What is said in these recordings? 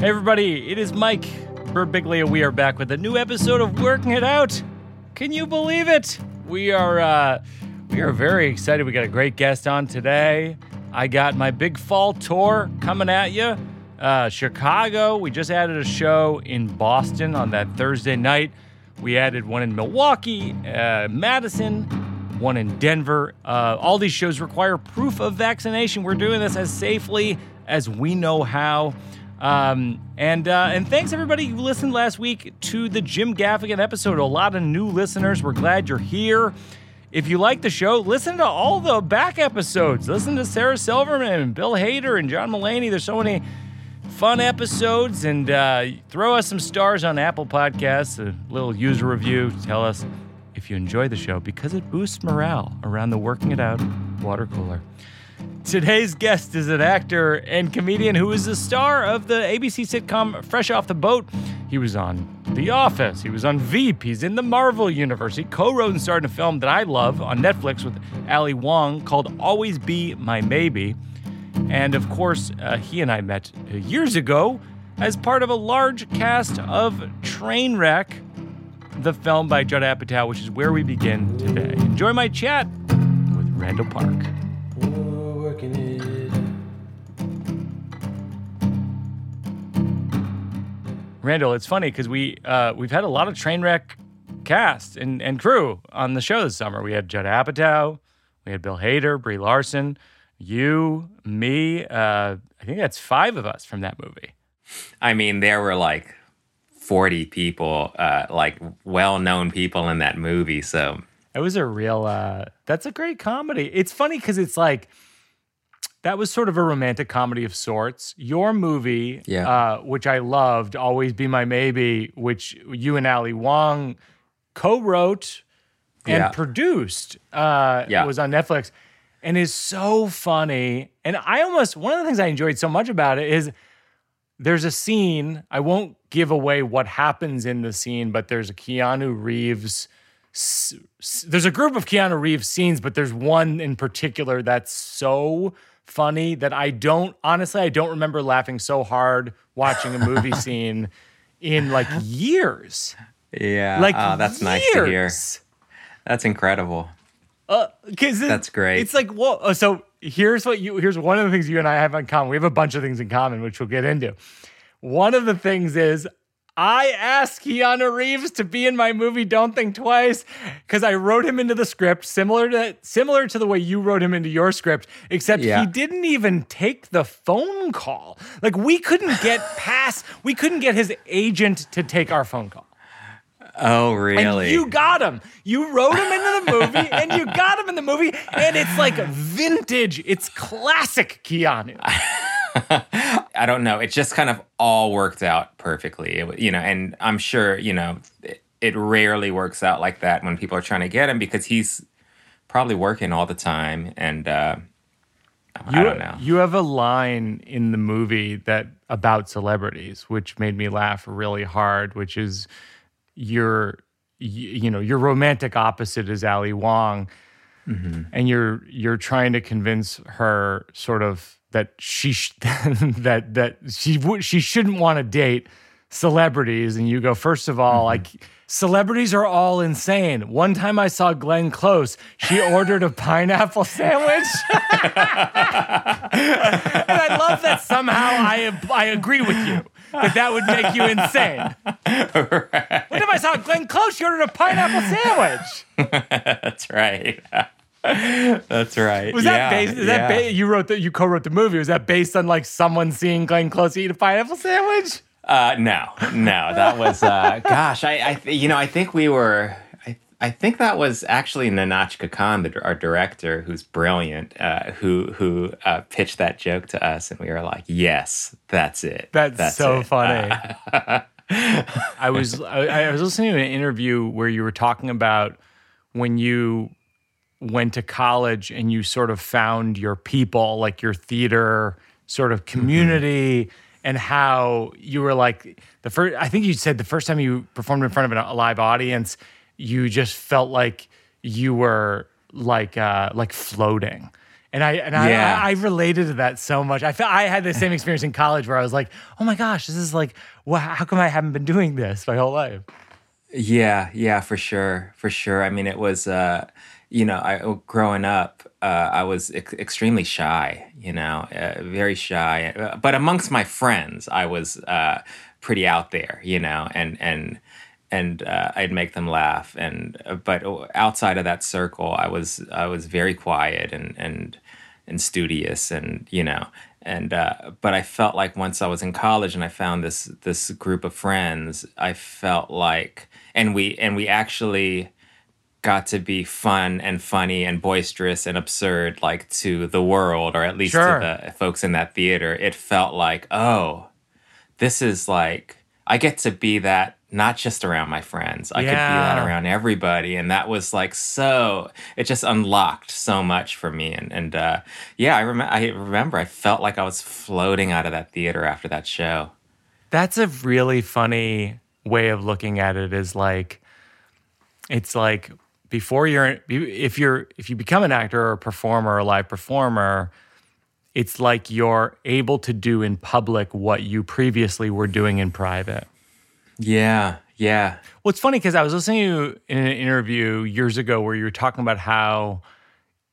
Hey, everybody, it is Mike Birbiglia. We are back with a new episode of Working It Out. Can you believe it? We are uh, we are very excited. We got a great guest on today. I got my big fall tour coming at you. Uh, Chicago. We just added a show in Boston on that Thursday night. We added one in Milwaukee, uh, Madison, one in Denver. Uh, all these shows require proof of vaccination. We're doing this as safely as we know how. Um, and uh, and thanks everybody who listened last week to the Jim Gaffigan episode. A lot of new listeners. We're glad you're here. If you like the show, listen to all the back episodes. Listen to Sarah Silverman and Bill Hader and John Mulaney. There's so many fun episodes. And uh, throw us some stars on Apple Podcasts. A little user review. Tell us if you enjoy the show because it boosts morale around the working it out water cooler. Today's guest is an actor and comedian who is the star of the ABC sitcom Fresh Off the Boat. He was on The Office, he was on Veep, he's in the Marvel Universe. He co wrote and starred in a film that I love on Netflix with Ali Wong called Always Be My Maybe. And of course, uh, he and I met years ago as part of a large cast of Trainwreck, the film by Judd Apatow, which is where we begin today. Enjoy my chat with Randall Park. Randall, it's funny because we uh, we've had a lot of Trainwreck cast and, and crew on the show this summer. We had Judd Apatow, we had Bill Hader, Brie Larson, you, me. Uh, I think that's five of us from that movie. I mean, there were like 40 people, uh, like well known people in that movie. So It was a real. Uh, that's a great comedy. It's funny because it's like that was sort of a romantic comedy of sorts. Your movie, Yeah. uh, which I loved, "Always Be My Maybe," which you and Ali Wong co-wrote and Yeah. produced, uh, Yeah. was on Netflix, and is so funny. And I almost one of the things I enjoyed so much about it is there's a scene. I won't give away what happens in the scene, but there's a Keanu Reeves. s- s- There's a group of Keanu Reeves scenes, but there's one in particular that's so funny that I don't honestly I don't remember laughing so hard watching a movie scene in like years. yeah, Like oh, that's nice to hear. That's incredible. Because That's great. It's like, well, uh, so here's what you here's one of the things you and I have in common. We have a bunch of things in common, which we'll get into. One of the things is I asked Keanu Reeves to be in my movie Don't Think Twice because I wrote him into the script, similar to similar to the way you wrote him into your script, except Yeah. he didn't even take the phone call. Like we couldn't get past, we couldn't get his agent to take our phone call. Oh, And really? you got him. You wrote him into the movie, and you got him in the movie, and it's like vintage. It's classic Keanu. I don't know. It just kind of all worked out perfectly. It, you know, and I'm sure, you know, it, it rarely works out like that when people are trying to get him because he's probably working all the time. And uh, I You, don't know. You have a line in the movie that about celebrities, which made me laugh really hard. Which is your, you know, your romantic opposite is Ali Wong, Mm-hmm. and you're you're trying to convince her sort of that she sh- that that she would she shouldn't want to date celebrities. And you go first of all mm-hmm. like celebrities are all insane. One time i saw glenn close. She ordered a pineapple sandwich. And i love that somehow i i agree with you that that would make you insane. One time i saw glenn close she ordered a pineapple sandwich. That's right. That's right. Was yeah, that based? Is that yeah. ba- you wrote that? You co-wrote the movie. Was that based on like someone seeing Glenn Close eat a pineapple sandwich? Uh, no, no, that was uh, gosh. I, I, you know, I think we were. I, I think that was actually Nahnatchka Khan, the, our director, who's brilliant, uh, who who uh, pitched that joke to us, and we were like, "Yes, that's it. That's, so it." funny. I was I, I was listening to an interview where you were talking about when you went to college and you sort of found your people, like your theater sort of community, and how you were like the first. I think you said the first time you performed in front of a live audience, you just felt like you were like uh, like floating. And I and I, Yeah. I, I related to that so much. I felt I had the same experience in college where I was like, oh my gosh, this is like, well, how come I haven't been doing this my whole life? Yeah, yeah, for sure, for sure. I mean, it was, uh, you know, I growing up, uh, I was ex- extremely shy. You know, uh, very shy. Uh, But amongst my friends, I was uh, pretty out there. You know, and and and uh, I'd make them laugh. And uh, but outside of that circle, I was I was very quiet and and and studious, and you know. And uh, but I felt like once I was in college and I found this this group of friends, I felt like and we and we actually got to be fun and funny and boisterous and absurd like to the world or at least Sure. to the folks in that theater. It felt like oh this is like i get to be that not just around my friends. I could be that around everybody. And that was like so it just unlocked so much for me. And and uh yeah i remember i remember i felt like i was floating out of that theater after that show. That's a really funny way of looking at it is like it's like before you're if you're if you become an actor or a performer or a live performer it's like you're able to do in public what you previously were doing in private. Yeah yeah. Well it's funny because i was listening to you in an interview years ago where you were talking about how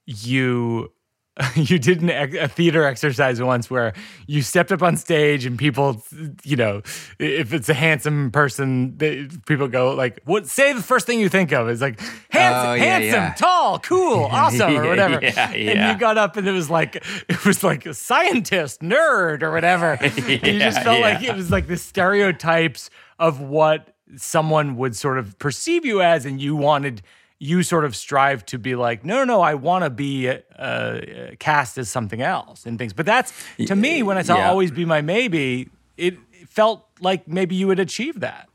you you did an, a theater exercise once where you stepped up on stage and people, you know, if it's a handsome person, they, people go like, "What? Say the first thing you think of." It's like handsome, Oh, yeah, handsome, yeah. tall, cool, awesome, or whatever. yeah, And you got up and it was like it was like a scientist, nerd, or whatever. and you just felt like it was like the stereotypes of what someone would sort of perceive you as, and you wanted you sort of strive to be like, no, no, no, I want to be uh, cast as something else and things. But that's to me when I saw Yeah. "Always Be My Maybe," it felt like maybe you would achieve that.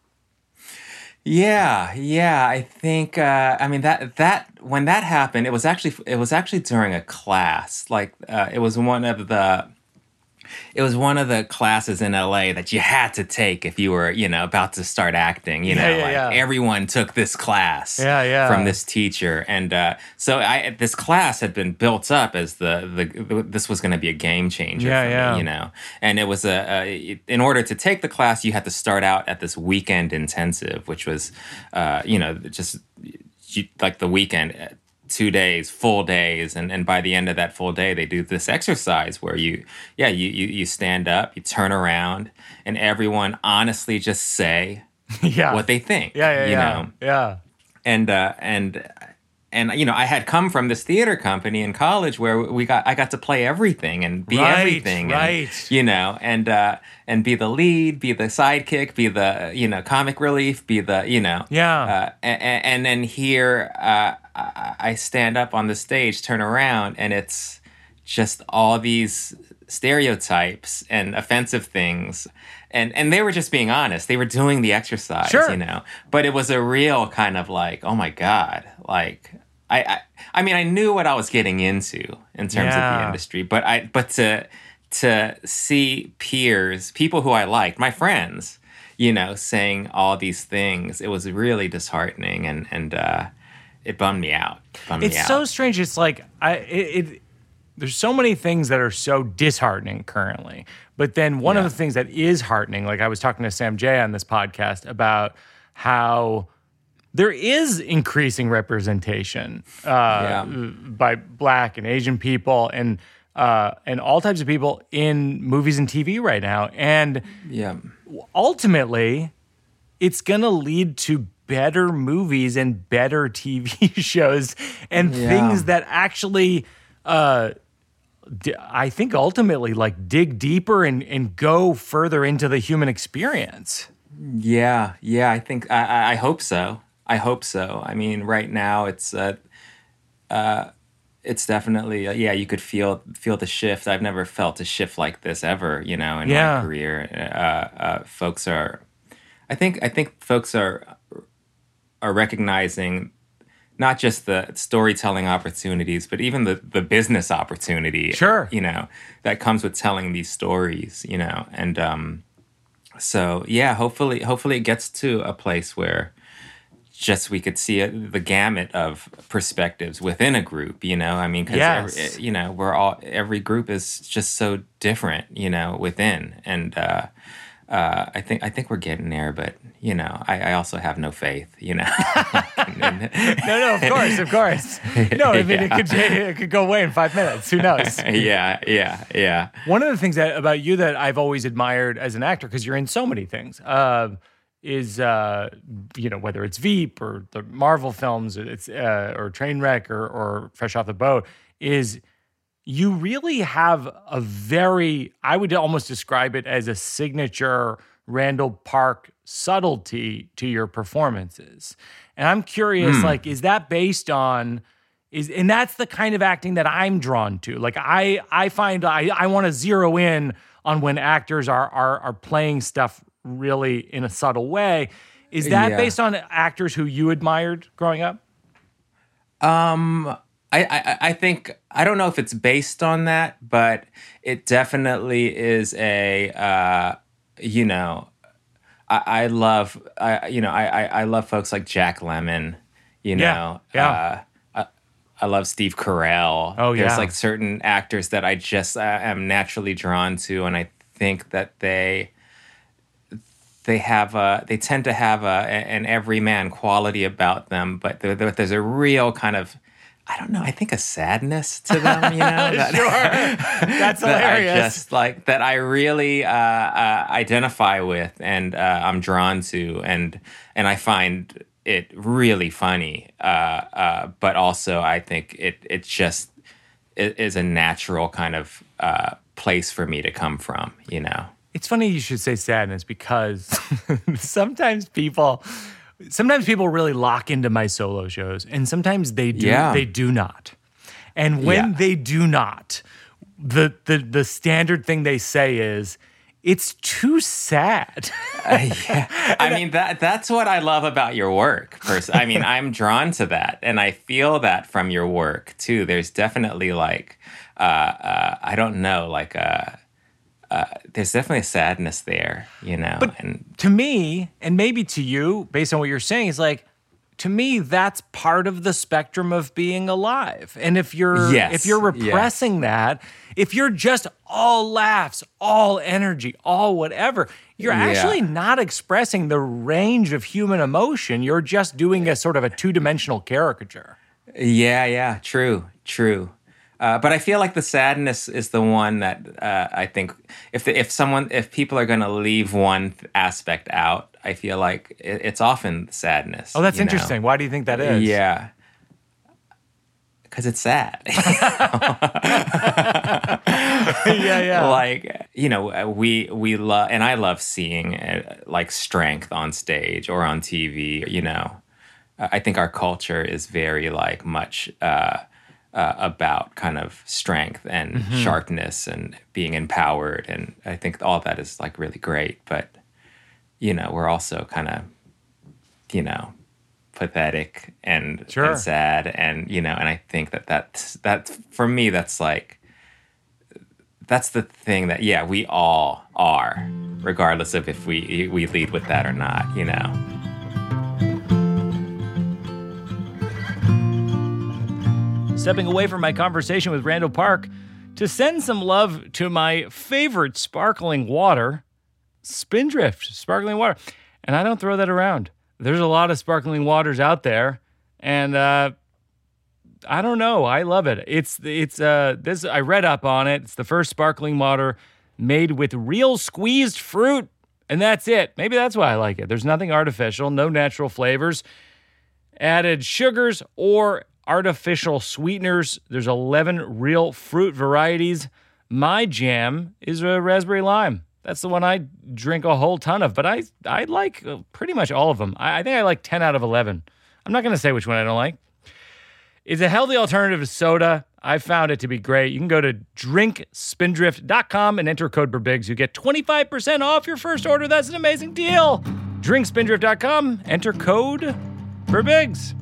Yeah, yeah. I think. Uh, I mean that that when that happened, it was actually it was actually during a class. Like uh, it was one of the. It was one of the classes in LA that you had to take if you were, you know, about to start acting. You know, Yeah, yeah, like yeah. everyone took this class Yeah, yeah. from this teacher, and uh, so I this class had been built up as the the this was going to be a game changer Yeah, for yeah. me, you know, and it was a, a in order to take the class, you had to start out at this weekend intensive, which was, uh, you know, just like the weekend. Two days, full days, and, and by the end of that full day, they do this exercise where you, yeah, you, you you stand up, you turn around, and everyone honestly just say yeah. what they think. yeah, yeah, you yeah. know, yeah. and uh, and and you know I had come from this theater company in college where we got I got to play everything and be Right, everything, and, right. you know, and uh, and be the lead, be the sidekick, be the you know comic relief, be the you know Yeah. uh, and, and then here uh, I I stand up on the stage, turn around, and it's just all these stereotypes and offensive things. And and they were just being honest. They were doing the exercise, Sure. you know. But it was a real kind of like, oh my God. Like I I, I mean I knew what I was getting into in terms of the industry, but I but to to see peers, people who I liked, my friends, you know, saying all these things, it was really disheartening and and uh it bummed me out. Bummed It's me out. so strange. It's like I it, it there's so many things that are so disheartening currently. But then one of the things that is heartening, like I was talking to Sam Jay on this podcast about how there is increasing representation uh, Yeah. by black and Asian people and uh, and all types of people in movies and TV right now. And yeah. ultimately, it's going to lead to better movies and better TV shows and Yeah. things that actually, uh, d- I think ultimately like dig deeper and, and go further into the human experience. Yeah, yeah, I think I, I, I hope so. I hope so. I mean, right now it's uh, uh, it's definitely uh, yeah. You could feel feel the shift. I've never felt a shift like this ever. You know, in Yeah. my career, uh, uh, folks are. I think I think folks are are recognizing not just the storytelling opportunities, but even the the business opportunity. Sure. you know that comes with telling these stories. You know, and um, so yeah, hopefully, hopefully it gets to a place where just we could see it, the gamut of perspectives within a group. You know, I mean, because Yes. you know we're all every group is just so different. You know, within and. uh uh, I think I think we're getting there, but you know, I, I also have no faith. You know, No, no, of course, of course. No, I mean, it, could, it could go away in five minutes. Who knows? yeah, yeah, yeah. One of the things that about you that I've always admired as an actor, because you're in so many things, uh, is uh, you know whether it's Veep or the Marvel films, it's uh, or Trainwreck or or Fresh Off the Boat, is you really have a very I would almost describe it as a signature Randall Park subtlety to your performances, and I'm curious, like, is that based on is and that's the kind of acting that I'm drawn to. Like I I find I I want to zero in on when actors are are are playing stuff really in a subtle way. Is that Yeah. based on actors who you admired growing up? Um, I, I I think I don't know if it's based on that, but it definitely is a uh, you know, I, I love I you know I, I I love folks like Jack Lemmon, you know, yeah. Uh, I, I love Steve Carell. Oh, yeah, There's like certain actors that I just uh, am naturally drawn to, and I think that they they have a they tend to have a an everyman quality about them, but there, there- there's a real kind of I don't know. I think a sadness to them, you know. that- Sure. That's that I just like that I really uh, uh, identify with and uh, I'm drawn to, and and I find it really funny. Uh, uh, but also, I think it it just it is a natural kind of uh, place for me to come from. You know. It's funny you should say sadness because sometimes people sometimes people really lock into my solo shows and sometimes they do Yeah. they do not. And when Yeah. they do not, the the the standard thing they say is it's too sad. yeah. I mean that that's what I love about your work. Pers- I mean, I'm drawn to that, and I feel that from your work too. There's definitely like, uh, uh, I don't know, like, uh, uh, there's definitely a sadness there, you know. and to me, and maybe to you, based on what you're saying, is like to me that's part of the spectrum of being alive. And if you're Yes, if you're yes. repressing that, if you're just all laughs, all energy, all whatever, you're Yeah. actually not expressing the range of human emotion. You're just doing a sort of a two-dimensional caricature. yeah, yeah, true, true. Uh, but I feel like the sadness is the one that uh, I think if if someone if people are going to leave one aspect out, I feel like it, it's often sadness. Oh, that's you know? interesting. Why do you think that is? Yeah. Because it's sad. yeah, yeah. like, you know, uh, we we love, and I love seeing uh, like strength on stage or on TV. You know, I think our culture is very like much uh, uh, about kind of strength and Mm-hmm. sharpness and being empowered, and I think all that is like really great. But you know, we're also kind of, you know, pathetic and, Sure. and sad, and you know, and I think that that's that for me, that's like that's the thing that yeah we all are regardless of if we we lead with that or not you know stepping away from my conversation with Randall Park to send some love to my favorite sparkling water, Spindrift sparkling water. And I don't throw that around. There's a lot of sparkling waters out there, and uh, I don't know. I love it. It's it's uh this I read up on it. It's the first sparkling water made with real squeezed fruit, and that's it. Maybe that's why I like it. There's nothing artificial, no natural flavors added sugars or artificial sweeteners. There's 11 real fruit varieties. My jam is a raspberry lime. That's the one I drink a whole ton of, but I I like uh, pretty much all of them. I, I think I like 10 out of 11. I'm not going to say which one I don't like. It's a healthy alternative to soda. I found it to be great. You can go to drinkspindrift.com and enter code BIGS. You get 25% off your first order. That's an amazing deal. Drinkspindrift.com, enter code BIGS.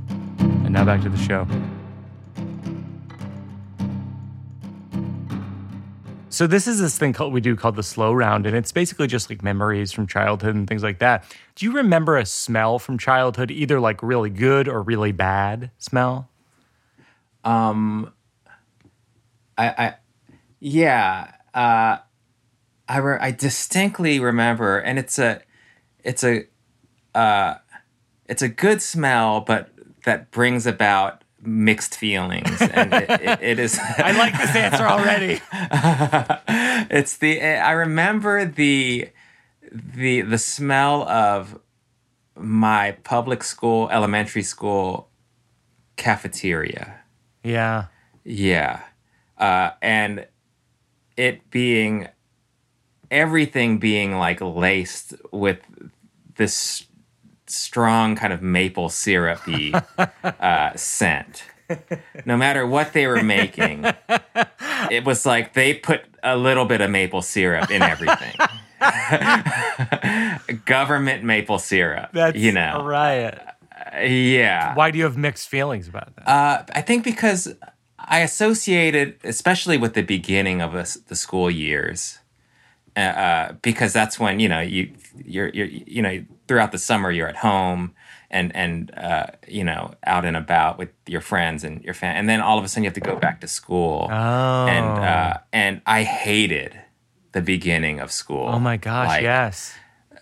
And now back to the show. So this is this thing called we do called the slow round, and it's basically just like memories from childhood and things like that. Do you remember a smell from childhood, either like really good or really bad smell? Um, I, I yeah, uh, I re- I distinctly remember, and it's a, it's a, uh, it's a good smell, but that brings about mixed feelings, and it, it, it is. I like this answer already. it's the I remember the the the smell of my public school elementary school cafeteria. Yeah. Yeah. Uh, and it being everything being like laced with this strong kind of maple syrupy uh, scent. No matter what they were making, it was like they put a little bit of maple syrup in everything. Government maple syrup. That's you know. a riot. Yeah. Why do you have mixed feelings about that? Uh, I think because I associated, especially with the beginning of the, the school years, uh, uh, because that's when you know you you're, you're you know throughout the summer you're at home and and uh, you know out and about with your friends and your fan, and then all of a sudden you have to go back to school, oh. and uh, and I hated the beginning of school. oh my gosh, Like, yes.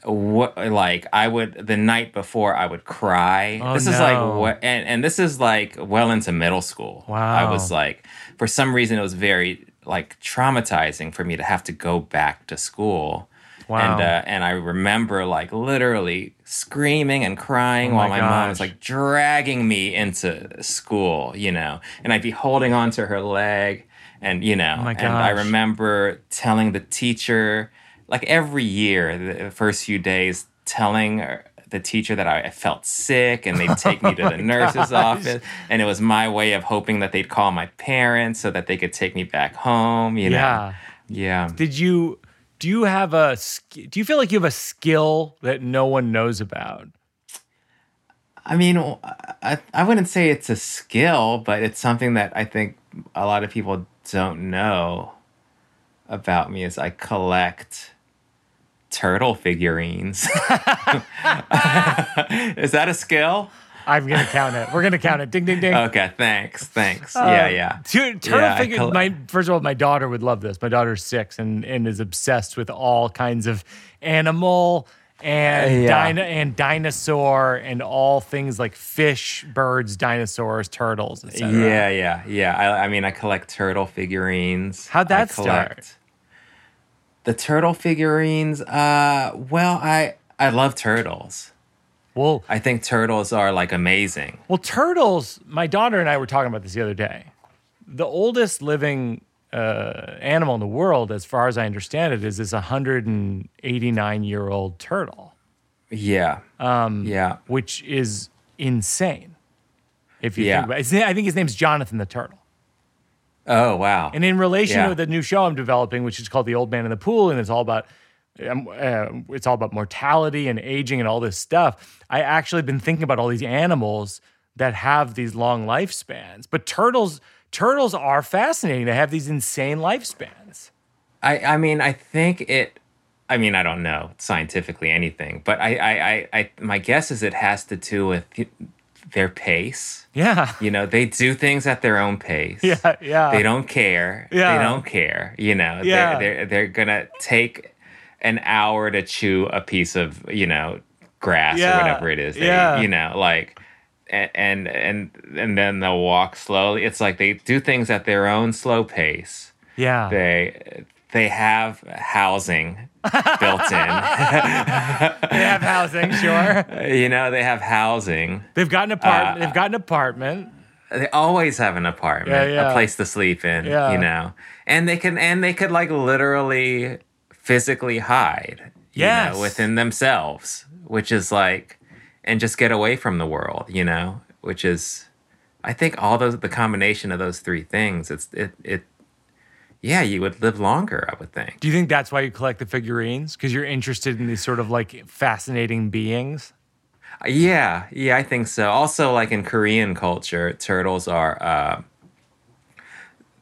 what like I would the night before I would cry. Oh, this is like what and, and this is like well into middle school. Wow. I was like for some reason it was very like traumatizing for me to have to go back to school. Wow. And uh, and I remember like literally screaming and crying Oh while my mom was like dragging me into school, you know. And I'd be holding onto her leg and you know Oh and I remember telling the teacher like every year the first few days telling the teacher that I felt sick and they'd take me to the nurse's office and it was my way of hoping that they'd call my parents so that they could take me back home you know Yeah. yeah Did you do you have a do you feel like you have a skill that no one knows about? I mean, I, I wouldn't say it's a skill, but it's something that I think a lot of people don't know about me is I collect turtle figurines. is that a skill? I'm gonna count it. We're gonna count it. Ding ding ding. Okay, thanks. Thanks. yeah, Uh, yeah. Tu- turtle Yeah, I figures. coll- my first of all, my daughter would love this. My daughter's six and and is obsessed with all kinds of animal and Yeah. dino- and dinosaur and all things like fish, birds, dinosaurs, turtles, etc. Yeah, yeah, yeah. I, I mean, I collect turtle figurines. How'd that start? The turtle figurines. Uh, well, I I love turtles. Well, I think turtles are like amazing. well, turtles. My daughter and I were talking about this the other day. The oldest living uh, animal in the world, as far as I understand it, is this 189 year old turtle. Yeah. Um, yeah. which is insane. If you Yeah. think about it, I think his name's Jonathan the Turtle. Oh wow. And in relation Yeah. to the new show I'm developing, which is called The Old Man in the Pool, and it's all about uh, it's all about mortality and aging and all this stuff. I actually been thinking about all these animals that have these long lifespans, but turtles turtles are fascinating. They have these insane lifespans. I I mean I think it. I mean I don't know scientifically anything, but I I I, I my guess is it has to do with their pace. Yeah, You know, they do things at their own pace. yeah, yeah. They don't care. Yeah. They don't care. You know, Yeah. they're, they're they're gonna take an hour to chew a piece of you know grass Yeah. or whatever it is. They, Yeah. You know, like and and and then they'll walk slowly. It's like they do things at their own slow pace. yeah. They they have housing built in. They have housing, sure. you know, they have housing. They've got an apartment. Uh, They've got an apartment. They always have an apartment, Yeah, yeah. a place to sleep in, Yeah. you know. And they can and they could like literally physically hide, Yes. know, within themselves, which is like and just get away from the world, you know, which is I think all those the combination of those three things, it's it it yeah, you would live longer, I would think. Do you think that's why you collect the figurines? Because you're interested in these sort of like fascinating beings? Yeah, yeah, I think so. Also, like in Korean culture, turtles are uh,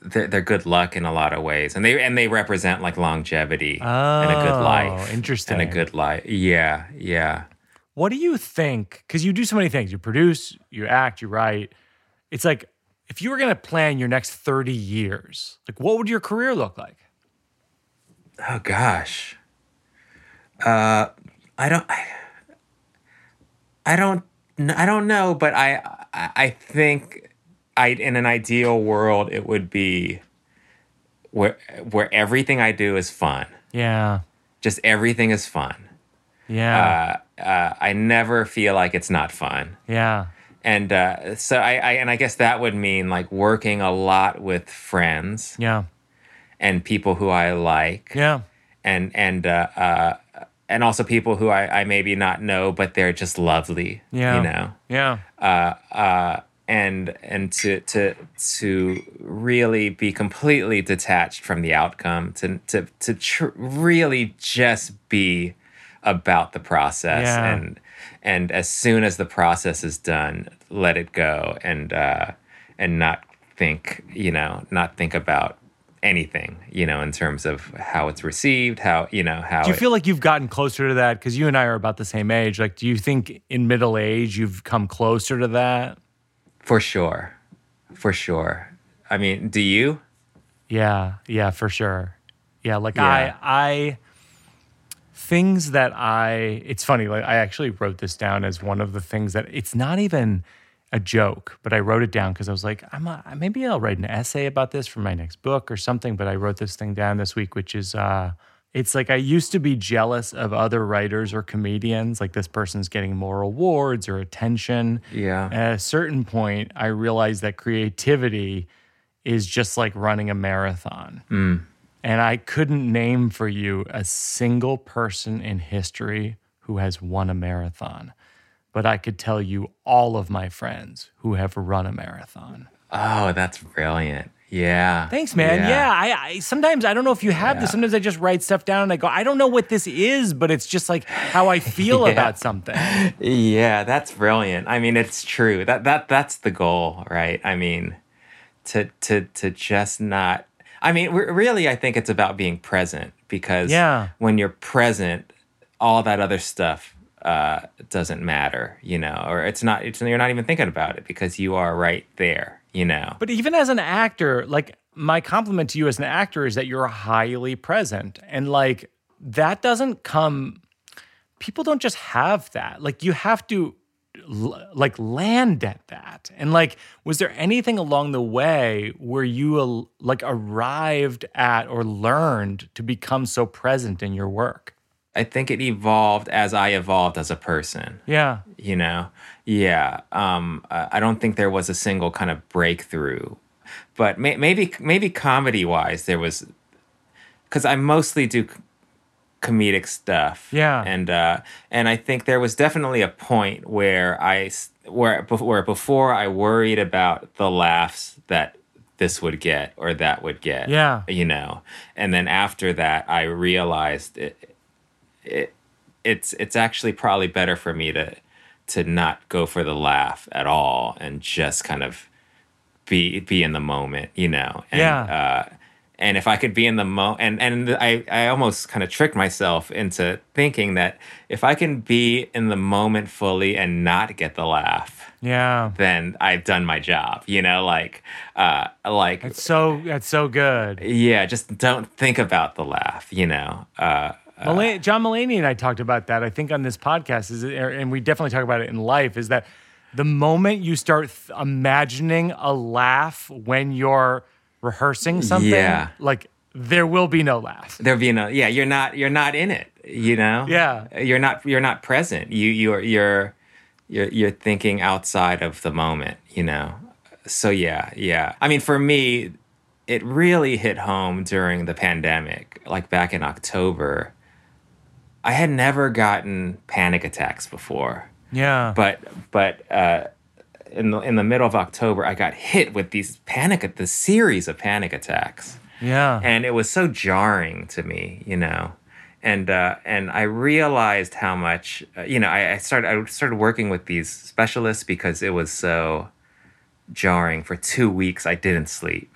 they're, they're good luck in a lot of ways, and they and they represent like longevity and a good Oh, life, interesting. and a good life. Yeah, yeah. What do you think? Because you do so many things. You produce, you act, you write. It's like if you were going to plan your next 30 years, like what would your career look like? Oh gosh. Uh, I don't. I, I don't. I don't know, but I. I I think, I in an ideal world, it would be where where everything I do is fun. Yeah. Just everything is fun. Yeah. Uh, uh, I never feel like it's not fun. yeah. And uh, so I, I, and I guess that would mean like working a lot with friends Yeah. and people who I like. Yeah. and and uh, uh, and also people who I, I maybe not know, but they're just lovely. Yeah. you know. Yeah. Uh, uh, and and to to to really be completely detached from the outcome, to to to tr- really just be about the process, Yeah. and and as soon as the process is done, let it go, and uh, and not think, you know, not think about anything, you know, in terms of how it's received, how you know how Do you it- feel like you've gotten closer to that? Because you and I are about the same age. Like, do you think in middle age you've come closer to that? For sure, for sure. I mean, do you? Yeah, yeah, for sure. Yeah, like Yeah. I I things that I it's funny, like I actually wrote this down as one of the things that it's not even a joke, but I wrote it down because I was like, I'm a, maybe I'll write an essay about this for my next book or something. But I wrote this thing down this week, which is uh it's like I used to be jealous of other writers or comedians, like this person's getting more awards or attention. Yeah. At a certain point, I realized that creativity is just like running a marathon. Hmm. And I couldn't name for you a single person in history who has won a marathon, but I could tell you all of my friends who have run a marathon. Oh, that's brilliant. Yeah. Thanks, man. Yeah, I, I sometimes I don't know if you have this. Sometimes I just write stuff down and I go, I don't know what this is, but it's just like how I feel Yeah. about something. Yeah, that's brilliant. I mean, it's true. That that that's the goal, right? I mean, to to to just not. I mean, really, I think it's about being present because Yeah. when you're present, all that other stuff uh, doesn't matter, you know, or it's not. It's you're not even thinking about it because you are right there, you know. But even as an actor, like my compliment to you as an actor is that you're highly present. And like that doesn't come people don't just have that. Like you have to l- like land at that. And like was there anything along the way where you like arrived at or learned to become so present in your work? I think it evolved as I evolved as a person. Yeah. you know yeah um i don't think there was a single kind of breakthrough but may- maybe maybe comedy wise there was because i mostly do comedic stuff Yeah. and uh and i think there was definitely a point where i where where before i worried about the laughs that this would get or that would get Yeah. you know and then after that i realized it, it it's it's actually probably better for me to to not go for the laugh at all and just kind of be be in the moment, you know. And, Yeah. Uh, and if I could be in the mo and and I I almost kind of tricked myself into thinking that if I can be in the moment fully and not get the laugh, Yeah. then I've done my job. You know, like uh like It's so that's so good. yeah, just don't think about the laugh. You know. Uh, Mula- John Mulaney and I talked about that. I think on this podcast is, er, and we definitely talk about it in life. Is that the moment you start th- imagining a laugh when you're rehearsing something, Yeah. like there will be no laugh. There'll be no. yeah you're not you're not in it you know Yeah. you're not you're not present you you're you're you're you're thinking outside of the moment you know so yeah yeah i mean for me it really hit home during the pandemic like back in october i had never gotten panic attacks before Yeah, but but uh in the in the middle of october i got hit with these panic at the series of panic attacks yeah, and it was so jarring to me, you know. And uh, and I realized how much, uh, you know, I, I started I started working with these specialists because it was so jarring. For two weeks, I didn't sleep.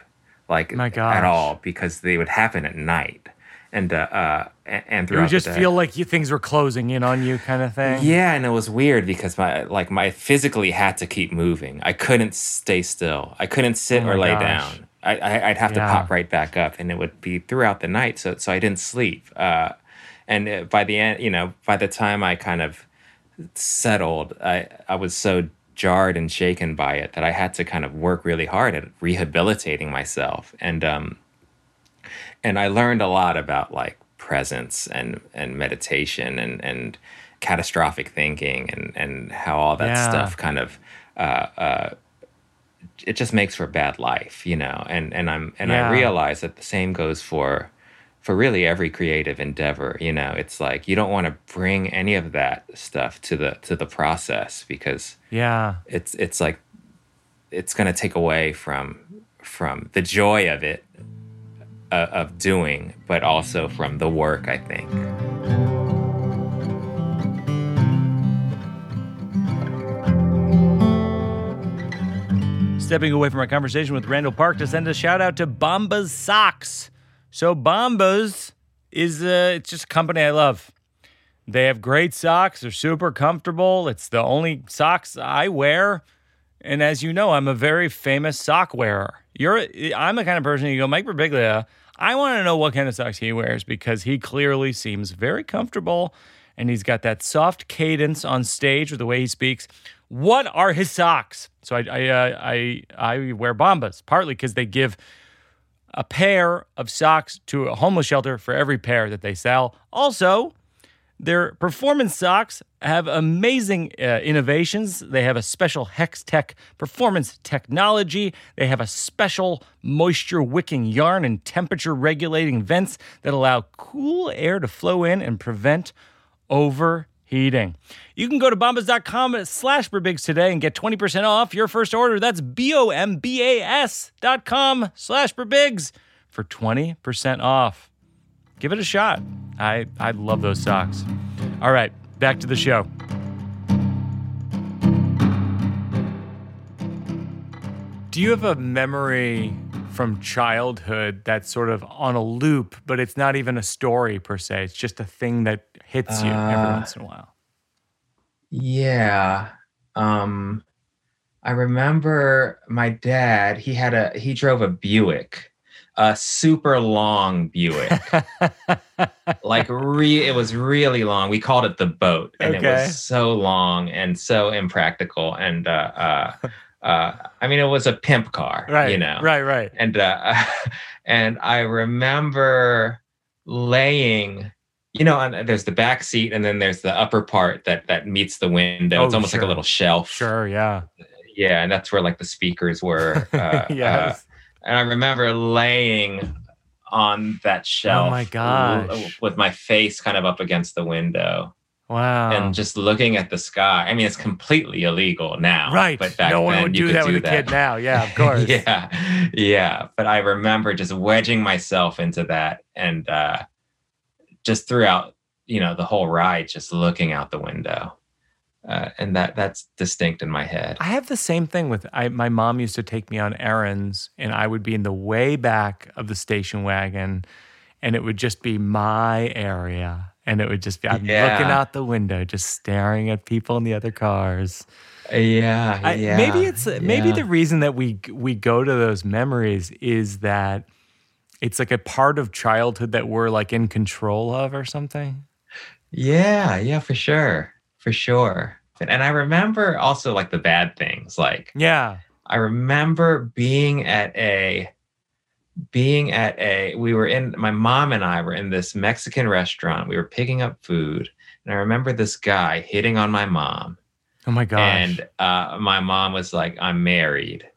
like at all because they would happen at night and uh, uh and throughout would just feel like you, things were closing in on you, kind of thing. Yeah, and it was weird because my like my physically had to keep moving. I couldn't stay still. I couldn't sit Oh or lay gosh. down. I, I I'd have Yeah. to pop right back up, and it would be throughout the night. So so I didn't sleep. Uh, and uh, by the end, you know, by the time I kind of settled, I I was so jarred and shaken by it that I had to kind of work really hard at rehabilitating myself. And um, and I learned a lot about like presence and and meditation and and catastrophic thinking and and how all that Yeah. stuff kind of uh, uh, it just makes for a bad life, you know. And and I'm and Yeah. I realize that the same goes for for really every creative endeavor. You know, it's like you don't want to bring any of that stuff to the to the process because Yeah. it's it's like it's going to take away from from the joy of it uh, of doing but also from the work i think Stepping away from our conversation with Randall Park to send a shout out to Bombas Socks. So Bombas is uh, it's just a company I love. They have great socks. They're super comfortable. It's the only socks I wear. And as you know, I'm a very famous sock wearer. You're I'm the kind of person you go, Mike Birbiglia, I want to know what kind of socks he wears because he clearly seems very comfortable and he's got that soft cadence on stage with the way he speaks. What are his socks? So I I uh, I, I wear Bombas partly because they give a pair of socks to a homeless shelter for every pair that they sell. Also, their performance socks have amazing uh, innovations. They have a special Hex Tech performance technology. They have a special moisture wicking yarn and temperature regulating vents that allow cool air to flow in and prevent overheating. You can go to bombas.com slash Birbigs today and get 20% off your first order. That's B-O-M-B-A-S dot com slash Birbigs for 20% off give it a shot. I I love those socks. All right, back to the show. Do you have a memory from childhood that's sort of on a loop, but it's not even a story per se? It's just a thing that hits you every Uh, once in a while. yeah um i remember my dad he had a he drove a buick a super long buick like re it was really long we called it the boat and it was so long and so impractical and uh uh uh i mean it was a pimp car right. you know Right. Right. and uh and i remember laying you know and there's the back seat and then there's the upper part that that meets the window it's Oh, almost like a little shelf Sure. Yeah. yeah and that's where like the speakers were uh, uh, yes. And I remember laying on that shelf. Oh my gosh. l- With my face kind of up against the window wow. and just looking at the sky. I mean, it's completely illegal now. right. But back no one then would do that do with a kid now. Yeah. Of course. yeah. Yeah. But I remember just wedging myself into that and uh, just throughout, you know, the whole ride, just looking out the window. Uh, and that that's distinct in my head. I have the same thing with I, my mom used to take me on errands, and I would be in the way back of the station wagon, and it would just be my area, and it would just be I'm Yeah. looking out the window, just staring at people in the other cars. Yeah. I, yeah. Maybe it's maybe yeah. the reason that we we go to those memories is that it's like a part of childhood that we're like in control of or something. Yeah, yeah, for sure. For sure. And I remember also like the bad things. Like Yeah. I remember being at a being at a we were in my mom and I were in this Mexican restaurant. We were picking up food. And I remember this guy hitting on my mom. Oh my gosh. And uh, my mom was like, I'm married.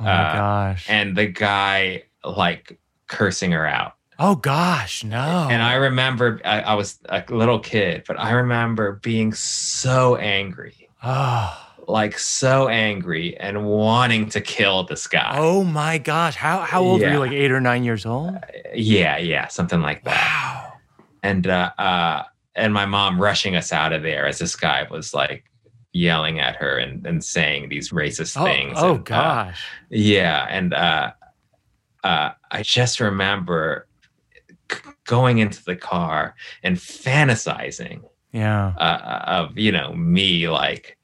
oh my uh, gosh. And the guy like cursing her out. Oh gosh. No. And I remember I, I was a little kid, but I remember being so angry, Oh. like so angry and wanting to kill this guy. Oh my gosh. How how old were Yeah. you? Like eight or nine years old? Yeah, yeah, something like that. Wow. And uh, uh, and my mom rushing us out of there as this guy was like yelling at her and, and saying these racist Oh, things. oh and, uh, gosh. yeah, and uh, uh, I just remember going into the car and fantasizing Yeah. uh, of you know me like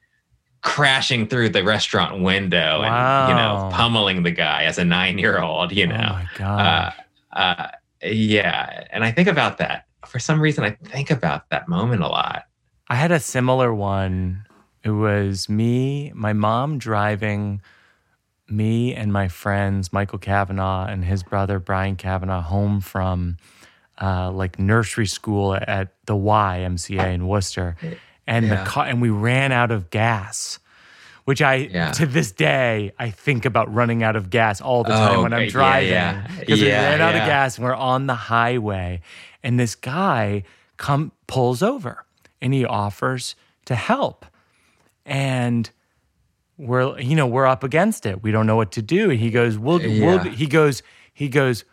crashing through the restaurant window and you know pummeling the guy as a nine year old you Oh know my uh, god. uh, yeah and i think about that for some reason i think about that moment a lot I had a similar one. It was me, my mom driving me and my friends, Michael Kavanaugh and his brother, Brian Kavanaugh, home from uh, like nursery school at the YMCA in Worcester. And Yeah. the car, and we ran out of gas, which I, Yeah. to this day, I think about running out of gas all the time Oh, when I'm. Yeah, driving. yeah. Because we ran out of gas and we're on the highway. And this guy come pulls over and he offers to help. And we're you know, we're up against it. We don't know what to do. And he goes, We'll we'll he goes, he goes,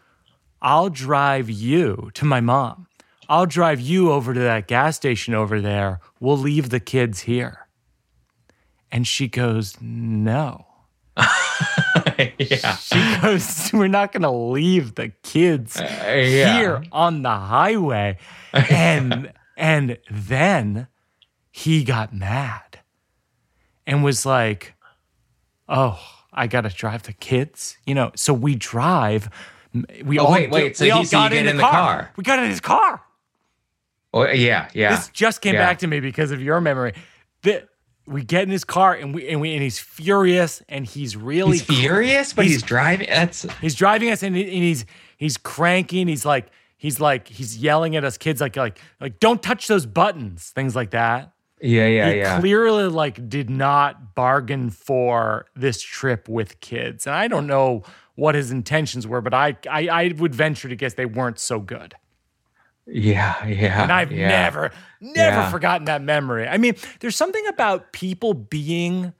I'll drive you to my mom. I'll drive you over to that gas station over there. We'll leave the kids here. And she goes, No. yeah She goes, We're not going to leave the kids Uh, yeah. here on the highway. And and then he got mad and was like, "Oh, I got to drive the kids." You know, so we drive we Oh, all wait, wait, so we all got in, in the, the car. car? We got in his car. Oh, yeah yeah This just came Yeah. back to me because of your memory. That we get in his car and we and we and he's furious and he's really he's furious but he's- he's, driving that's He's driving us and, he- and he's he's cranking. He's like he's like he's yelling at us kids like like like don't touch those buttons, things like that. yeah yeah he yeah clearly like did not bargain for this trip with kids. And I don't know what his intentions were, but I I, I would venture to guess they weren't so good. yeah yeah And I've yeah. never, never Yeah. forgotten that memory. I mean, there's something about people being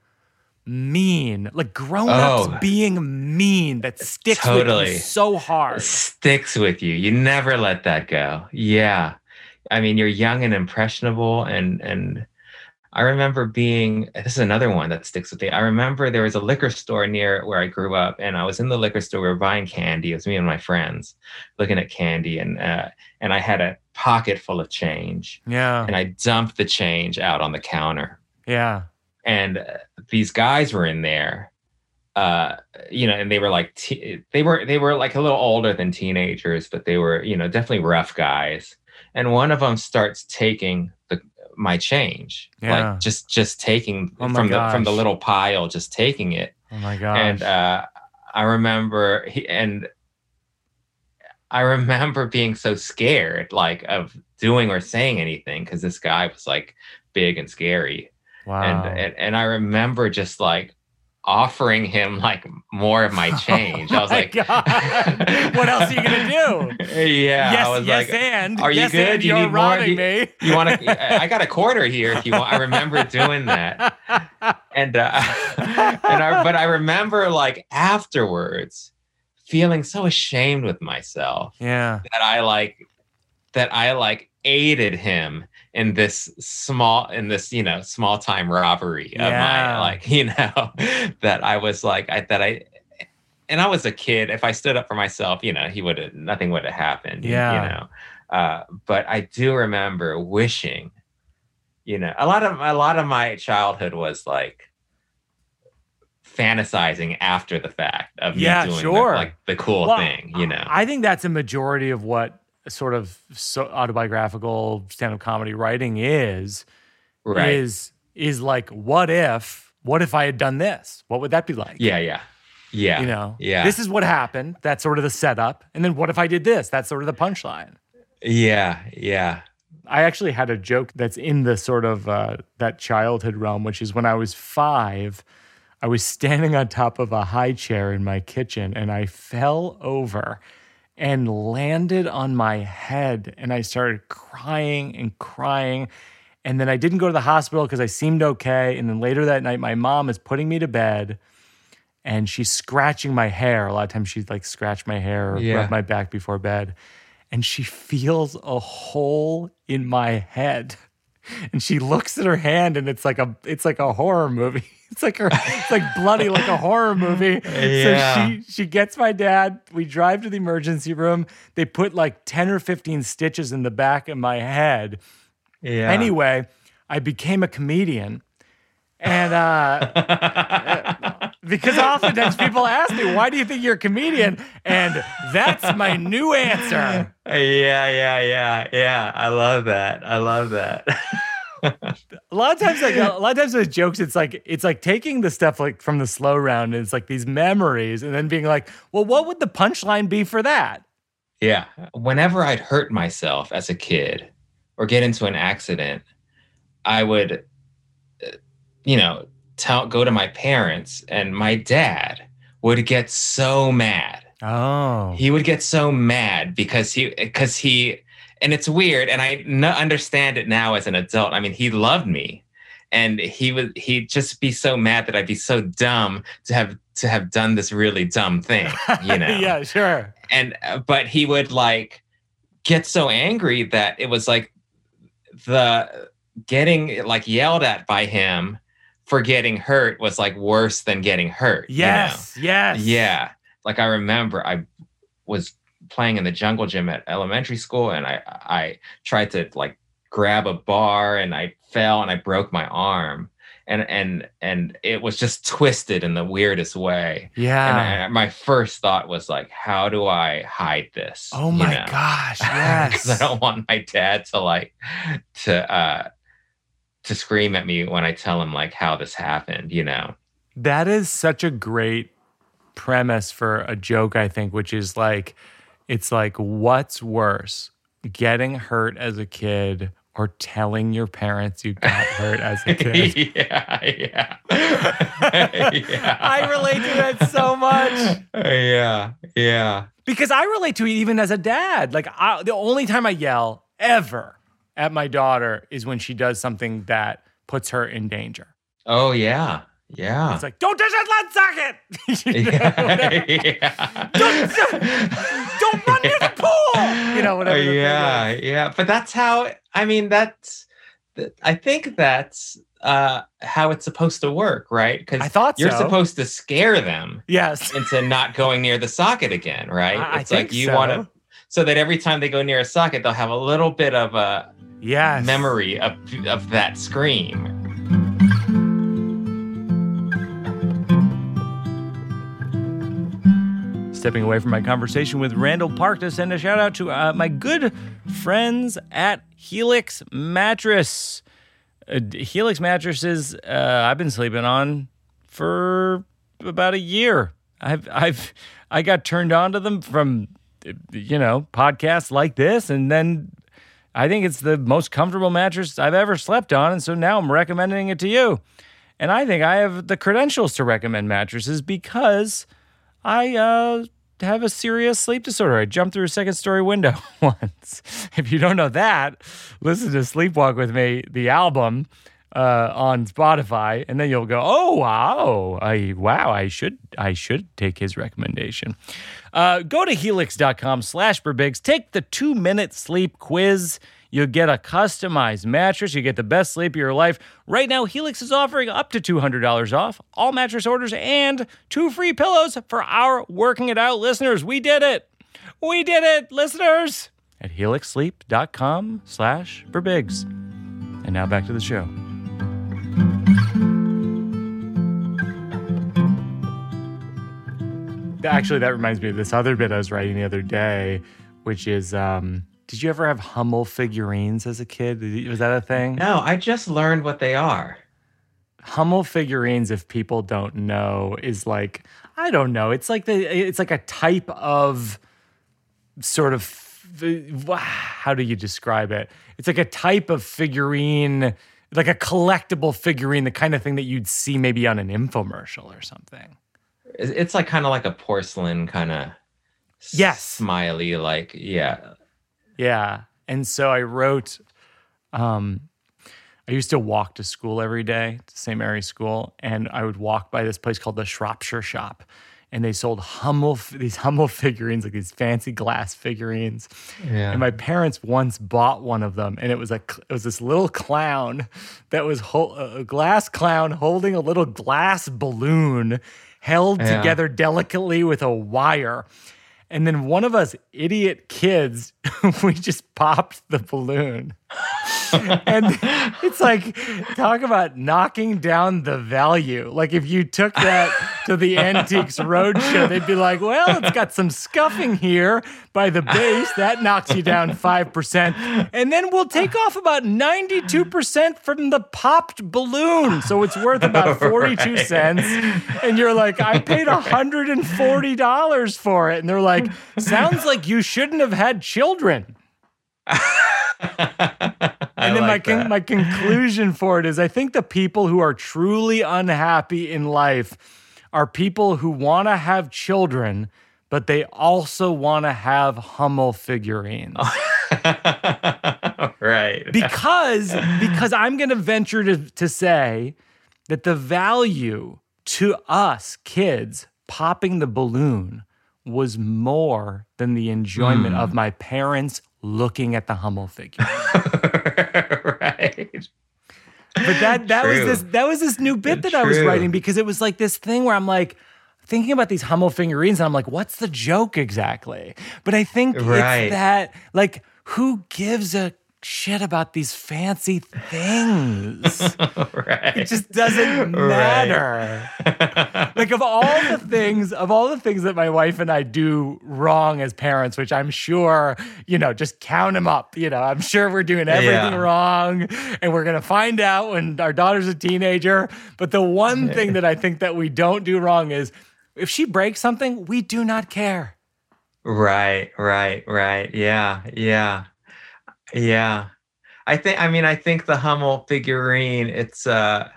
mean, like grown-ups Oh. being mean that sticks with you so hard. sticks with you. You never let that go. Yeah. I mean, you're young and impressionable and and I remember being this is another one that sticks with me. I remember there was a liquor store near where I grew up and I was in the liquor store we were buying candy. It was me and my friends looking at candy and uh and I had a pocket full of change Yeah. and I dumped the change out on the counter Yeah. and uh, these guys were in there uh you know and they were like te- they were they were like a little older than teenagers but they were you know definitely rough guys and one of them starts taking my change Yeah. like just just taking Oh from the from the little pile just taking it Oh my gosh. and uh i remember he and i remember being so scared like of doing or saying anything because this guy was like big and scary wow. and, and and I remember just like offering him like more of my change. I was Oh like, what else are you gonna do? Yeah, yes, I was yes, like, and "Are you yes, good? You you're need more? robbing You- me. you want to? I got a quarter here if you want. I remember doing that, and uh, and I, but I remember like afterwards feeling so ashamed with myself yeah. that I like that I like aided him in this small in this you know small time robbery of Yeah. my like you know that I was like I that I and I was a kid if I stood up for myself you know he would have nothing would have happened Yeah. you know uh but I do remember wishing you know a lot of a lot of my childhood was like fantasizing after the fact of Yeah, me doing sure. the, like the cool Well, thing you know I think that's a majority of what sort of so autobiographical stand-up comedy writing is. right Is is like, what if? What if I had done this? What would that be like? Yeah, yeah, yeah. You know, yeah, This is what happened. That's sort of the setup. And then what if I did this? That's sort of the punchline. yeah, yeah. I actually had a joke that's in the sort of uh, that childhood realm, which is when I was five, I was standing on top of a high chair in my kitchen and I fell over and landed on my head and I started crying and crying. And then I didn't go to the hospital because I seemed okay. And then later that night, my mom is putting me to bed and she's scratching my hair. A lot of times she'd like scratch my hair or Yeah. rub my back before bed. And she feels a hole in my head. And she looks at her hand and it's like a it's like a horror movie. It's like her, it's like bloody, like a horror movie. Yeah. So she she gets my dad. We drive to the emergency room. They put like ten or fifteen stitches in the back of my head. Yeah. Anyway, I became a comedian, and uh, because oftentimes people ask me, "Why do you think you're a comedian?" And that's my new answer. Yeah, yeah, yeah, yeah. I love that. I love that. A lot of times, like a lot of times, with jokes, it's like it's like taking the stuff like from the slow round, and it's like these memories, and then being like, "Well, what would the punchline be for that?" Yeah. Whenever I'd hurt myself as a kid or get into an accident, I would, uh, you know, tell, go to my parents, and my dad would get so mad. Oh, He would get so mad because he, because he, and it's weird, and I n- understand it now as an adult. I mean, he loved me, and he would, he'd just be so mad that I'd be so dumb to have to have done this really dumb thing, you know yeah, sure. and uh, but he would like get so angry that it was like the getting like yelled at by him for getting hurt was like worse than getting hurt you know? Yes, yes, yeah like i remember i was playing in the jungle gym at elementary school and i i tried to like grab a bar and i fell and i broke my arm and and and it was just twisted in the weirdest way yeah. and I, my first thought was like, how do I hide this? oh you my know? gosh, yes. I don't want my dad to like to uh to scream at me when I tell him like how this happened, you know. That is such a great premise for a joke, I think, which is like, it's like, what's worse, getting hurt as a kid or telling your parents you got hurt as a kid? yeah, yeah. yeah. I relate to that so much Yeah, yeah. because I relate to it even as a dad. Like, I, the only time I yell ever at my daughter is when she does something that puts her in danger. Oh yeah. Yeah. It's like, don't touch that lead socket. You know, yeah. Don't- don't run near the pool. You know, whatever yeah, yeah. But that's how. I mean, that's. th- I think that's uh, how it's supposed to work, right? Because I thought you're so. supposed to scare them Yes. into not going near the socket again, right? I- I it's like think you so. want to, so that every time they go near a socket, they'll have a little bit of a Yes. memory of of that scream. Stepping away from my conversation with Randall Park to send a shout out to uh, my good friends at Helix Mattress. Uh, Helix mattresses uh, I've been sleeping on for about a year. I've I've I got turned on to them from uh, you know podcasts like this, and then I think it's the most comfortable mattress I've ever slept on, and so now I'm recommending it to you. And I think I have the credentials to recommend mattresses because I uh, have a serious sleep disorder. I jumped through a second story window once. If you don't know that, listen to Sleepwalk with Me, the album uh, on Spotify, and then you'll go, "Oh wow, I wow, I should I should take his recommendation." Uh, go to helix.com/slash Birbigs. Take the two minute sleep quiz. You get a customized mattress. You get the best sleep of your life. Right now, Helix is offering up to $200 off all mattress orders and two free pillows for our Working It Out listeners. We did it. We did it, listeners. At helixsleep.com slash Birbigs. And now back to the show. Actually, that reminds me of this other bit I was writing the other day, which is um, did you ever have Hummel figurines as a kid? Was that a thing? No, I just learned what they are. Hummel figurines, if people don't know, is like I don't know. It's like the it's like a type of sort of how do you describe it? It's like a type of figurine, like a collectible figurine, the kind of thing that you'd see maybe on an infomercial or something. It's like kind of like a porcelain kind of Yes. smiley like yeah Yeah. And so I wrote, um, I used to walk to school every day to St. Mary's School, and I would walk by this place called the Shropshire Shop. and they sold Hummel these Hummel figurines, like these fancy glass figurines. Yeah. And my parents once bought one of them, and it was a it was this little clown that was ho- a glass clown holding a little glass balloon held Yeah. together delicately with a wire. And then one of us idiot kids, we just popped the balloon. and it's like, talk about knocking down the value. Like, if you took that to the Antiques Roadshow, they'd be like, well, it's got some scuffing here by the base. That knocks you down 5%. And then we'll take off about 92% from the popped balloon. So it's worth about 42 cents. And you're like, I paid $140 for it. And they're like, sounds like you shouldn't have had children. And then like my con- my conclusion for it is I think the people who are truly unhappy in life are people who want to have children, but they also want to have Hummel figurines. right. because because I'm going to venture to to say that the value to us kids popping the balloon was more than the enjoyment Hmm. of my parents looking at the Hummel figure. right. But that that was this that was this new bit that I was writing because it was like this thing where I'm like thinking about these Hummel figurines and I'm like, what's the joke exactly? But I think Right. it's that like who gives a shit about these fancy things? right. it just doesn't Right. matter. like of all the things, of all the things that my wife and I do wrong as parents, which I'm sure, you know, just count them up. You know, I'm sure we're doing everything Yeah. wrong, and we're gonna find out when our daughter's a teenager. But the one thing that I think that we don't do wrong is if she breaks something, we do not care. Right, right, right. Yeah, yeah, yeah. I think. I mean, I think the Hummel figurine. It's. uh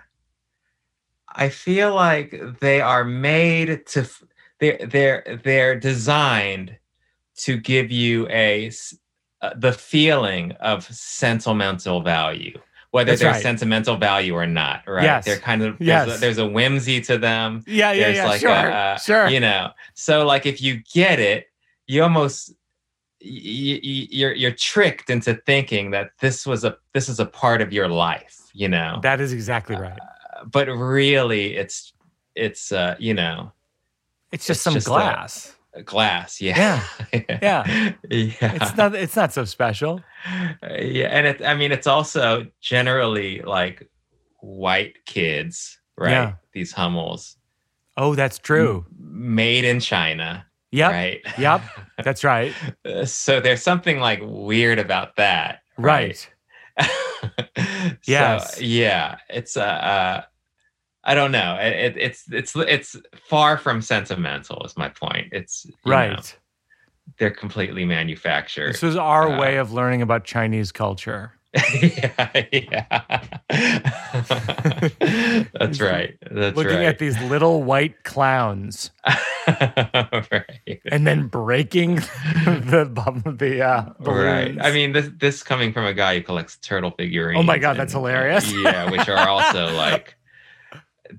I feel like they are made to. f- They're they're they're designed to give you a uh, the feeling of sentimental value, whether That's there's right. sentimental value or not. Right? Yes. They're kind of there's, a, there's a whimsy to them Yeah, yeah, there's yeah. like sure, a, uh, sure. you know so like if you get it you almost you're you're tricked into thinking that this was a this is a part of your life you know that is exactly right. but really it's it's uh you know It's just it's some just glass. a glass yeah Yeah, yeah. yeah It's not. It's not so special. yeah and it i mean it's also generally like white kids right Yeah. these hummels Oh, that's true. made in china Yep. right Yep. That's right. Uh, so there's something like weird about that Right. Yes. so, yeah it's uh, uh i don't know it, it, it's it's it's far from sentimental is my point it's you know, Right. they're completely manufactured This was our uh, way of learning about Chinese culture. yeah yeah that's right that's Looking right at these little white clowns right and then breaking the the uh, Right. I mean, this this coming from a guy who collects turtle figurines. Oh my God, that's hilarious. yeah, which are also like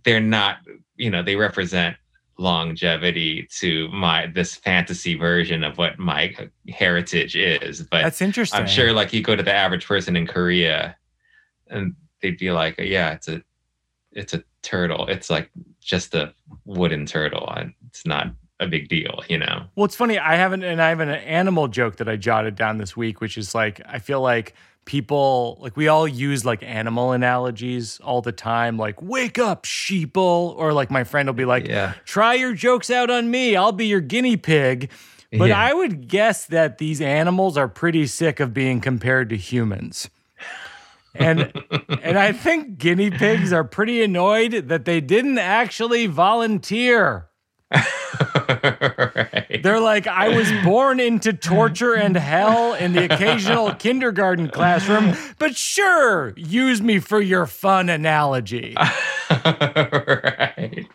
they're not, you know, they represent longevity to my this fantasy version of what my heritage is. But that's interesting. I'm sure, like, you go to the average person in Korea, and they'd be like, "Yeah, it's a, it's a turtle. It's like just a wooden turtle. and It's not a big deal, you know." Well, it's funny. I haven't, and I have an animal joke that I jotted down this week, which is like, I feel like people, like, we all use like animal analogies all the time, like, wake up, sheeple. Or like, my friend will be like, Yeah. try your jokes out on me. I'll be your guinea pig. But Yeah. I would guess that these animals are pretty sick of being compared to humans. And and I think guinea pigs are pretty annoyed that they didn't actually volunteer. Right. They're like, I was born into torture and hell in the occasional kindergarten classroom, but sure, use me for your fun analogy. right.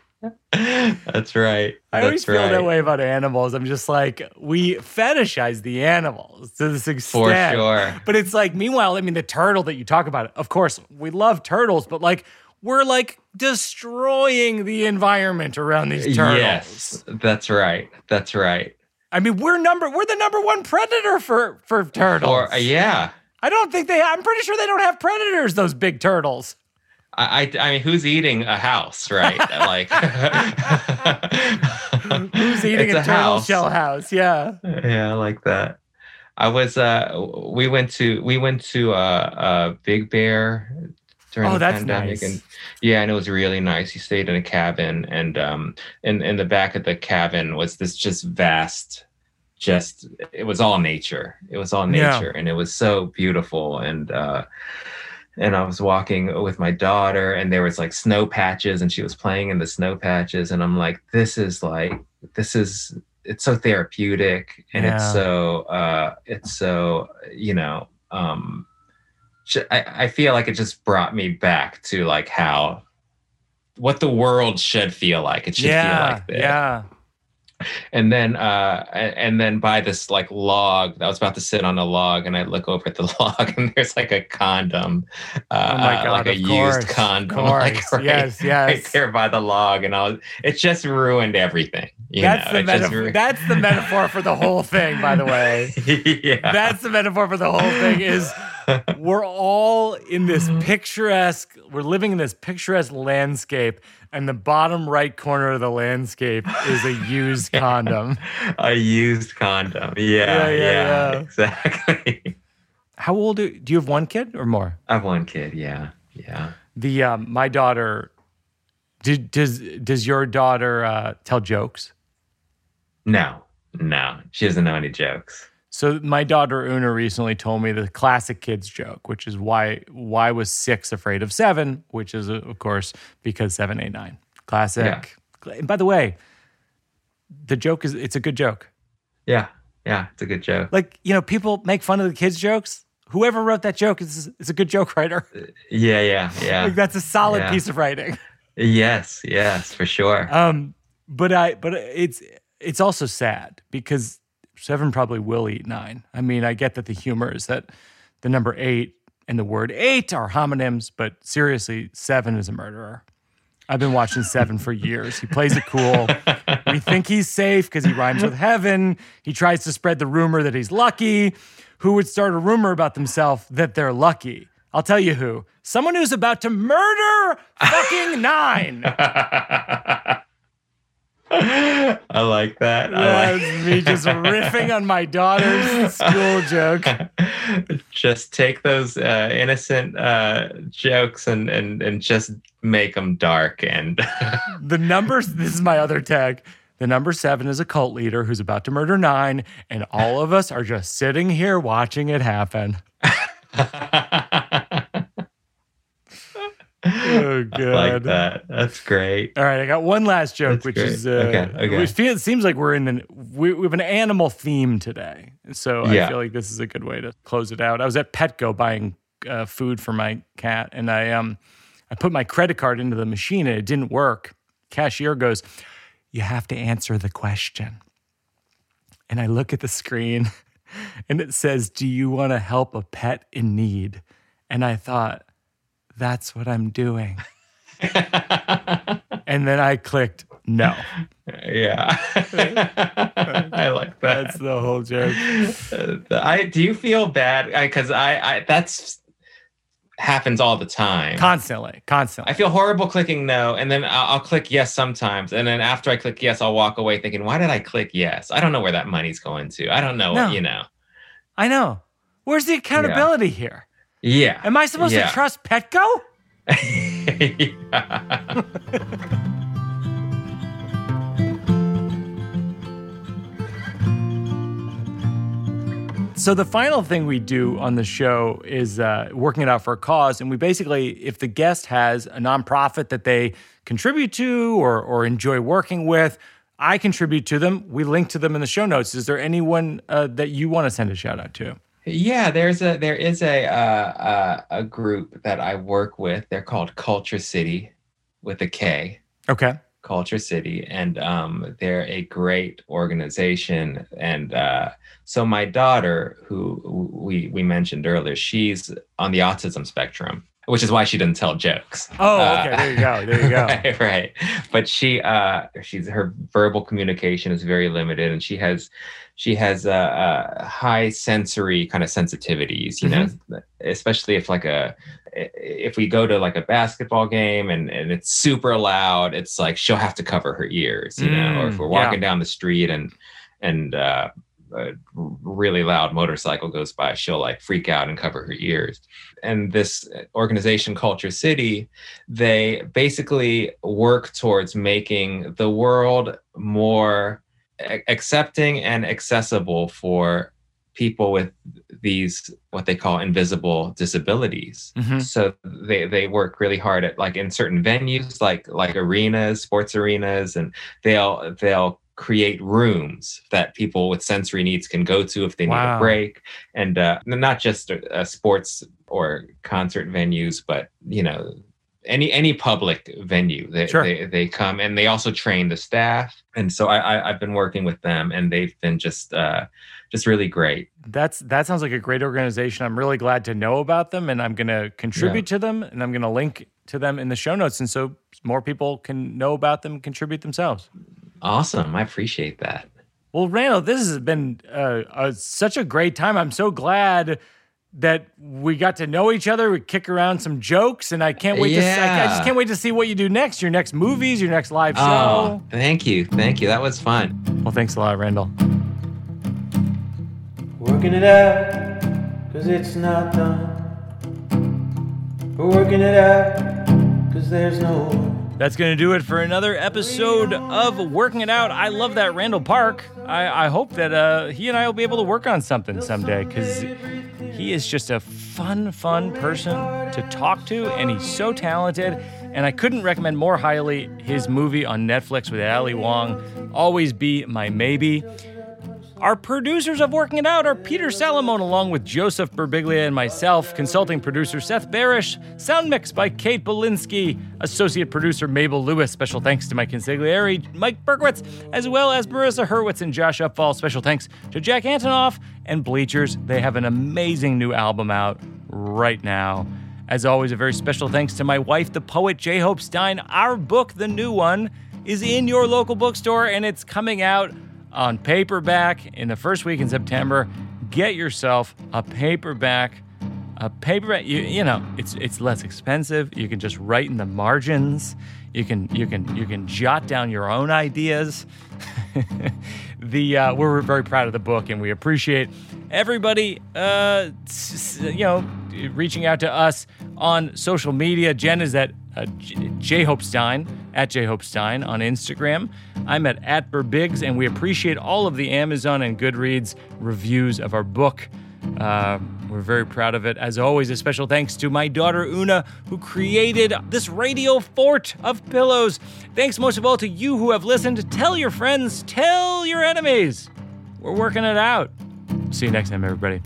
That's right. I always feel that way about animals. I'm just like, we fetishize the animals to this extent. For sure. But it's like, meanwhile, I mean, the turtle that you talk about, of course, we love turtles, but like, we're like destroying the environment around these turtles. Yes, that's right. That's right. I mean, we're number we're the number one predator for for turtles. Or uh, yeah, I don't think they. I'm pretty sure they don't have predators. Those big turtles. I, I, I mean, who's eating a house, right? like, Who's eating It's a, a turtle shell house? Yeah. yeah, I like that. I was, uh, we went to, we went to, uh, uh, Big Bear during Oh, the that's pandemic, nice. and yeah, and it was really nice. He stayed in a cabin, and um, in in the back of the cabin was this just vast, just it was all nature. It was all Yeah. nature, and it was so beautiful, and uh, and I was walking with my daughter, and there was like snow patches, and she was playing in the snow patches, and I'm like, this is like, this is, it's so therapeutic, and Yeah. it's so, uh, it's so, you know, um, I, I feel like it just brought me back to like how, what the world should feel like. It should yeah. feel like this yeah. and then uh and then by this like log i was about to sit on a log and i look over at the log and there's like a condom uh Oh my God, like a of used condom like course. right, yes. right there by the log and i was it just ruined everything you That's know? the metaphor. That's the metaphor for the whole thing. By the way, yeah that's the metaphor for the whole thing. Is we're all in this picturesque. We're living in this picturesque landscape, and the bottom right corner of the landscape is a used condom. a used condom yeah Yeah, yeah, yeah, yeah. exactly How old do, do you have? One kid or more? i have one kid yeah yeah The um, my daughter. Did, does does your daughter uh, tell jokes? no no she doesn't know any jokes So my daughter Oona recently told me the classic kids joke, which is why why was six afraid of seven, which is uh, of course because seven, eight, nine. Classic. And by the way, the joke is it's a good joke. yeah yeah it's a good joke Like you know, people make fun of the kids jokes. Whoever wrote that joke is is a good joke writer. yeah yeah yeah Like that's a solid Yeah. piece of writing. Yes, yes, for sure. Um, but I but it's it's also sad because seven probably will eat nine. I mean, I get that the humor is that the number eight and the word eight are homonyms, but seriously, seven is a murderer. I've been watching Seven for years. He plays it cool. We think he's safe because he rhymes with heaven. He tries to spread the rumor that he's lucky. Who would start a rumor about themselves that they're lucky? I'll tell you who. Someone who's about to murder fucking nine. I like that. I That's me just riffing on my daughter's school joke. just take those uh, innocent uh, jokes and, and and just make them dark and The numbers, this is my other tag. The number seven is a cult leader who's about to murder nine, and all of us are just sitting here watching it happen. Oh, like good. that. That's great. All right, I got one last joke, That's which great. is uh, Okay, okay. It, feels, it seems like we're in an we, we have an animal theme today, so I feel like this is a good way to close it out. I was at Petco buying uh, food for my cat, and I um I put my credit card into the machine and it didn't work. Cashier goes, "You have to answer the question," and I look at the screen, and it says, "Do you want to help a pet in need?" And I thought, that's what I'm doing. And then I clicked no. yeah. I like that. That's the whole joke. I do you feel bad because I, I that's happens all the time. Constantly, constantly. I feel horrible clicking no, and then I'll, I'll click yes sometimes, and then after I click yes, I'll walk away thinking, why did I click yes? I don't know where that money's going to. I don't know. No. You know. I know. Where's the accountability here? Yeah. Am I supposed Yeah. to trust Petco? So the final thing we do on the show is uh, working it out for a cause, and we basically, if the guest has a nonprofit that they contribute to or or enjoy working with, I contribute to them. We link to them in the show notes. Is there anyone uh, that you want to send a shout out to? Yeah, there's a there is a uh, uh, a group that I work with. They're called KultureCity, with a K. Okay. KultureCity, and um, they're a great organization. And uh, so my daughter, who we we mentioned earlier, she's on the autism spectrum, which is why she doesn't tell jokes. Oh, okay. Uh, there you go. There you go. right, right. But she, uh, she's her verbal communication is very limited, and she has, she has uh, uh high sensory kind of sensitivities. You mm-hmm. know, especially if like a, if we go to like a basketball game and and it's super loud, it's like she'll have to cover her ears. You mm, know, or if we're walking yeah. down the street and and uh, a really loud motorcycle goes by, she'll like freak out and cover her ears. And this organization, KultureCity, they basically work towards making the world more accepting and accessible for people with these what they call invisible disabilities mm-hmm. so they they work really hard at like in certain venues like like arenas sports arenas and they'll they'll create rooms that people with sensory needs can go to if they wow. need a break and uh, not just uh, sports or concert venues but you know any any public venue they, sure. they they come and they also train the staff and so I, I have been working with them and they've been just uh just really great that's that sounds like a great organization i'm really glad to know about them and i'm going to contribute yeah. to them and i'm going to link to them in the show notes and so more people can know about them contribute themselves Awesome. I appreciate that. Well, Randall, this has been uh, such a great time. I'm so glad that we got to know each other. We kick around some jokes, and I can't wait yeah. to. I, I, just can't wait to see what you do next. Your next movies, your next live show. Oh, thank you, thank you. That was fun. Well, thanks a lot, Randall. Working it out, cause it's not done. We're working it out, cause there's no that's going to do it for another episode of Working It Out. I love that Randall Park. I, I hope that uh, he and I will be able to work on something someday because he is just a fun, fun person to talk to, and he's so talented. And I couldn't recommend more highly his movie on Netflix with Ali Wong, Always Be My Maybe. Our producers of Working It Out are Peter Salamone along with Joseph Birbiglia and myself, consulting producer Seth Barish, sound mix by Kate Belinsky, associate producer Mabel Lewis. Special thanks to Mike Consigliere, Mike Berkowitz, as well as Marissa Hurwitz and Josh Upfall. Special thanks to Jack Antonoff and Bleachers. They have an amazing new album out right now. As always, a very special thanks to my wife, the poet J. Hope Stein. Our book, the new one, is in your local bookstore and it's coming out on paperback in the first week in September. Get yourself a paperback. A paperback, you, you know, it's it's less expensive. You can just write in the margins. You can you can you can jot down your own ideas. the uh, we're very proud of the book, and we appreciate everybody, uh, you know, reaching out to us on social media. Jen is at uh, J Hope Stein at J Hope Stein on Instagram. I'm at at Birbigs, and we appreciate all of the Amazon and Goodreads reviews of our book. Uh, we're very proud of it. As always, a special thanks to my daughter Oona, who created this radio fort of pillows. Thanks most of all to you who have listened. Tell your friends, tell your enemies. We're working it out. See you next time, everybody.